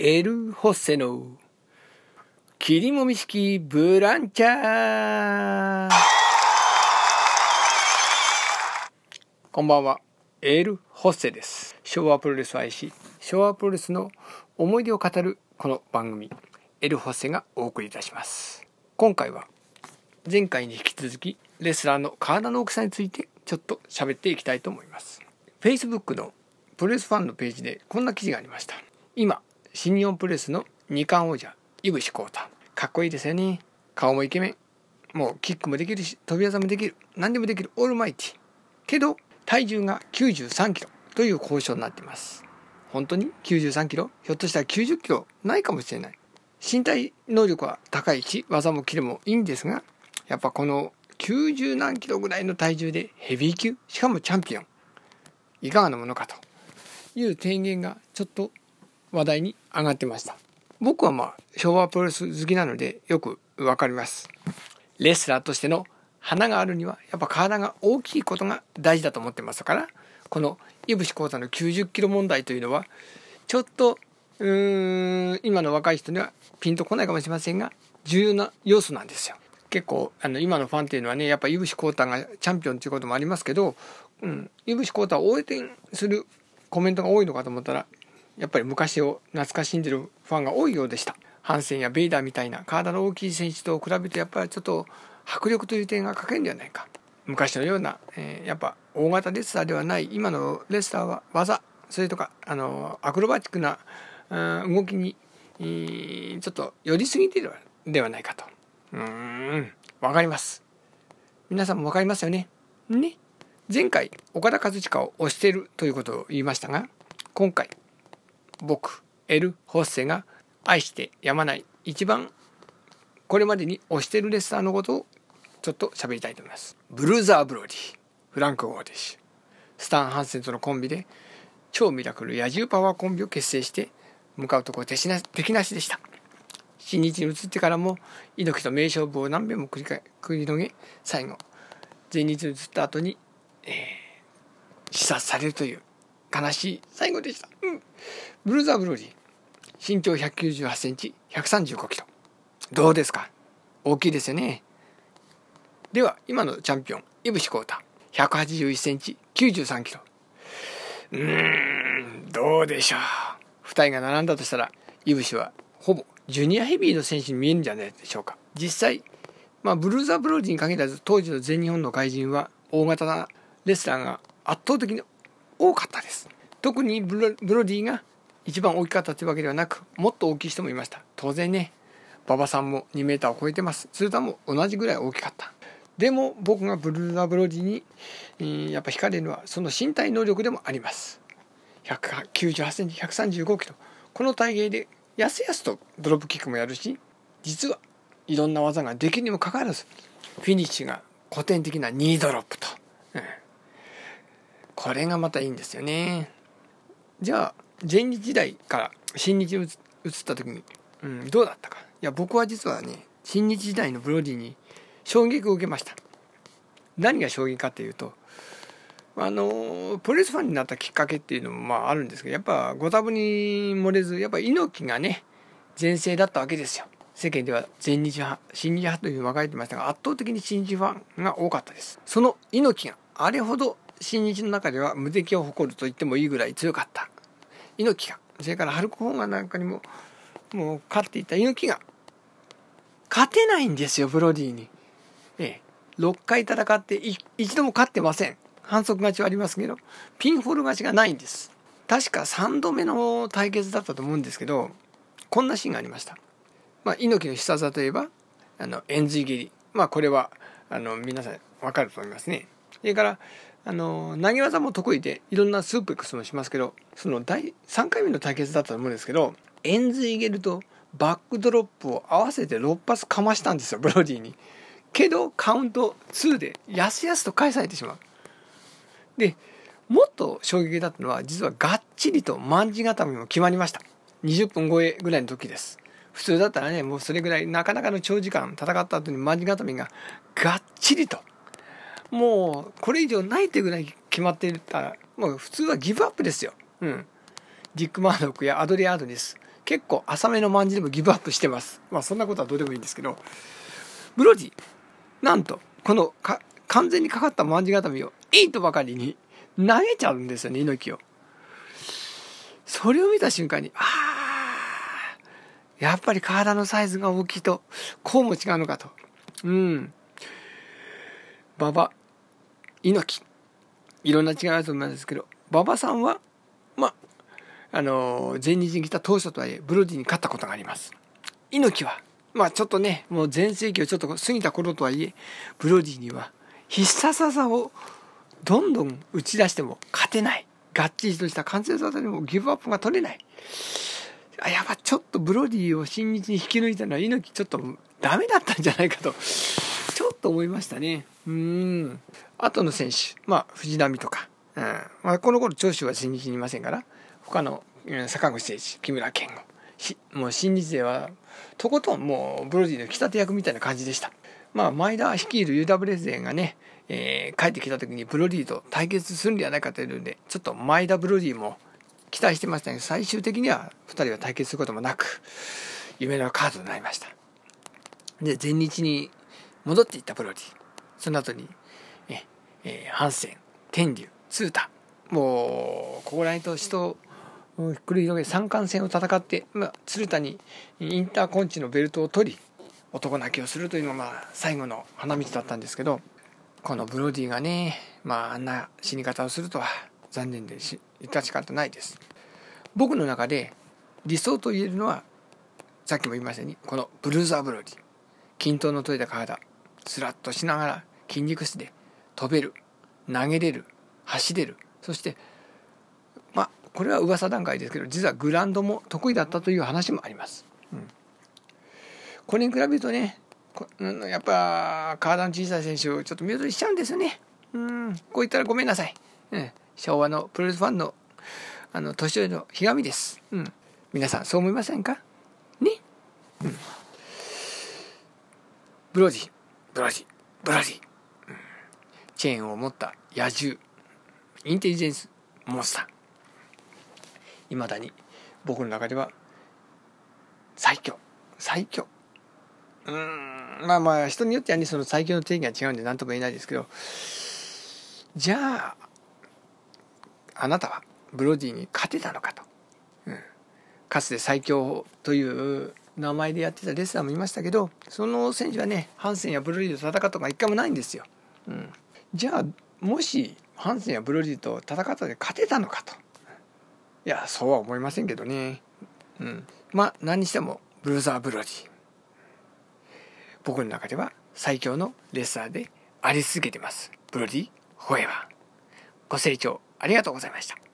エル・ホッセの切りもみ式ブランチャーこんばんは、エル・ホッセです。昭和プロレスを愛し、昭和プロレスの思い出を語るこの番組、エル・ホッセがお送りいたします。今回は、前回に引き続き、レスラーの体の大きさについてちょっと喋っていきたいと思います。Facebook のプロレスファンのページでこんな記事がありました。今、新日本プロレスの二冠王者、井伏浩太。かっこいいですよね。顔もイケメン。もうキックもできるし、飛び技もできる。何でもできる。オールマイティ。けど、体重が93キロという交渉になっています。本当に？93キロ？ひょっとしたら90キロ？ないかもしれない。身体能力は高いし、技もキレもいいんですが、やっぱこの90何キロぐらいの体重でヘビー級、しかもチャンピオン。いかがなものかという提言がちょっと話題に上がってました。僕はまあ昭和プロレス好きなのでよくわかります。レスラーとしての花があるにはやっぱ体が大きいことが大事だと思ってますからこの井伏浩太の90キロ問題というのはちょっとうーん今の若い人にはピンとこないかもしれませんが重要な要素なんですよ。結構あの今のファンっていうのはねやっぱ井伏浩太がチャンピオンということもありますけど、うん、井伏浩太を応援するコメントが多いのかと思ったらやっぱり昔を懐かしんでるファンが多いようでした。ハンセンやベイダーみたいな体の大きい選手と比べてやっぱりちょっと迫力という点が欠けるんではないか。昔のような、えーやっぱ大型レスラーではない今のレスラーは技それとかあのアクロバティックなうん動きに、えーちょっと寄りすぎているではないかと。うんわかります。皆さんもわかりますよね。ね。前回岡田和親を推しているということを言いましたが今回僕エル・ホッセが愛してやまない一番これまでに推してるレスラーのことをちょっと喋りたいと思います。ブルーザー・ブロディフランク・ウォーディッシュスタン・ハンセンとのコンビで超ミラクル野獣パワーコンビを結成して向かうところ敵な敵なしでした新日に移ってからも猪木と名勝負を何遍も繰り返繰り広げ最後全日に移った後に、えー、視察されるという悲しい。最後でした、うん、ブルーザー・ブロディ身長198センチ135キロ。どうですか？大きいですよね。では今のチャンピオン井伏浩太181センチ93キロ。うーんどうでしょう。2人が並んだとしたら井伏はほぼジュニアヘビーの選手に見えるんじゃないでしょうか。実際まあブルーザー・ブロディに限らず当時の全日本の外人は大型なレスラーが圧倒的に多かったです。特にブロブロディが一番大きかったというわけではなくもっと大きい人もいました。当然ね馬場さんも2メーターを超えてます。鶴田も同じぐらい大きかった。でも僕がブルーザ・ブロディに、えーやっぱ惹かれるのはその身体能力でもあります。198センチ135キロ。この体型でやすやすとドロップキックもやるし実はいろんな技ができるにもかかわらずフィニッシュが古典的なニードロップ、これがまたいいんですよね。じゃあ前日時代から新日に移った時に、うん、どうだったか。いや僕は実はね新日時代のブロディに衝撃を受けました。何が衝撃かっていうとあのプロレスファンになったきっかけっていうのもまああるんですけどやっぱご多分に漏れずやっぱ猪木がね全盛だったわけですよ。世間では全日派新日派というふうに分かれてましたが圧倒的に新日ファンが多かったです。その猪木があれほど新日の中では無敵を誇ると言ってもいいぐらい強かった。猪木が。それからハルク・ホーガなんかにももう勝っていた。猪木が。勝てないんですよブロディに。ええ。6回戦って一度も勝ってません。反則勝ちはありますけどピンフォール勝ちがないんです。確か3度目の対決だったと思うんですけどこんなシーンがありました、まあ、猪木の必殺技といえばあの円髄蹴り。まあこれはあの皆さん分かると思いますね。それからあの投げ技も得意でいろんなスープエクスもしますけどその第3回目の対決だったと思うんですけど円髄蹴るとバックドロップを合わせて6発かましたんですよブロディに。けどカウント2でやすやすと返されてしまう。でもっと衝撃だったのは実はがっちりと卍固めも決まりました。20分超えぐらいの時です。普通だったらねもうそれぐらいなかなかの長時間戦った後に卍固めががっちりともうこれ以上ないってぐらい決まっていたらもう普通はギブアップですよ。うん。ディック・マードックやアドリアードニス。結構浅めのまんじでもギブアップしてます。まあそんなことはどうでもいいんですけど。ブロディなんとこのか完全にかかったまんじ固めを8ばかりに投げちゃうんですよね猪木を。それを見た瞬間にああやっぱり体のサイズが大きいとこうも違うのかと。うん。馬場猪木。いろんな違いがあると思うんですけど馬場さんはまああの前日に来た当初とはいえブロディに勝ったことがあります。猪木はまあちょっとねもう全盛期をちょっと過ぎた頃とはいえブロディには必殺技をどんどん打ち出しても勝てない。がっちりとした完成技でもギブアップが取れない。あやっぱちょっとブロディを新日に引き抜いたのは猪木ちょっとダメだったんじゃないかと。ちょっと思いましたね。うん。後の選手まあ藤波とか、うん。まあ、この頃長州は新日にいませんから。他の坂口誠二木村健吾。もう新日勢はとことんもうブロディの来たて役みたいな感じでした。まあ前田率いる UW 勢がね、えー、帰ってきた時にブロディと対決するんではないかというのでちょっと前田ブロディも期待してましたけど最終的には2人は対決することもなく夢のカードになりました。で前日に戻っていったブロディその後にえ、えー、ハンセン天竜ツータもうここら辺と人を繰り広げ三冠戦を戦って、まあ、鶴田にインターコンチのベルトを取り男泣きをするというのがまあ最後の花道だったんですけどこのブロディがね、まあ、あんな死に方をするとは残念でし致し方ないです。僕の中で理想と言えるのはさっきも言いましたようにこのブルーザーブロディ。均等の取れた体。スラッとしながら筋肉質で飛べる投げれる走れる。そしてまあこれは噂段階ですけど実はグラウンドも得意だったという話もあります、うん、これに比べるとねやっぱ体の小さい選手をちょっと見劣りしちゃうんですよね。うん。こう言ったらごめんなさい、うん、昭和のプロレスファンのあの年寄りのひがみです、うん、皆さんそう思いませんか？ね、うん、ブロディブロディブロディ、うん、チェーンを持った野獣。インテリジェンスモンスター。いまだに僕の中では最強。最強。うん。まあまあ人によってはねその最強の定義が違うんで何とも言えないですけど。じゃああなたはブロディに勝てたのかと、うん、かつて最強という名前でやってたレスラーもいましたけどその選手はねハンセンやブロディと戦ったとか一回もないんですよ、うん、じゃあもしハンセンやブロディと戦ったで勝てたのかと。いやそうは思いませんけどね。うん。まあ何にしてもブルーザー・ブロディ僕の中では最強のレスラーであり続けてます。ブロディ・ホエバー。ご清聴ありがとうございました。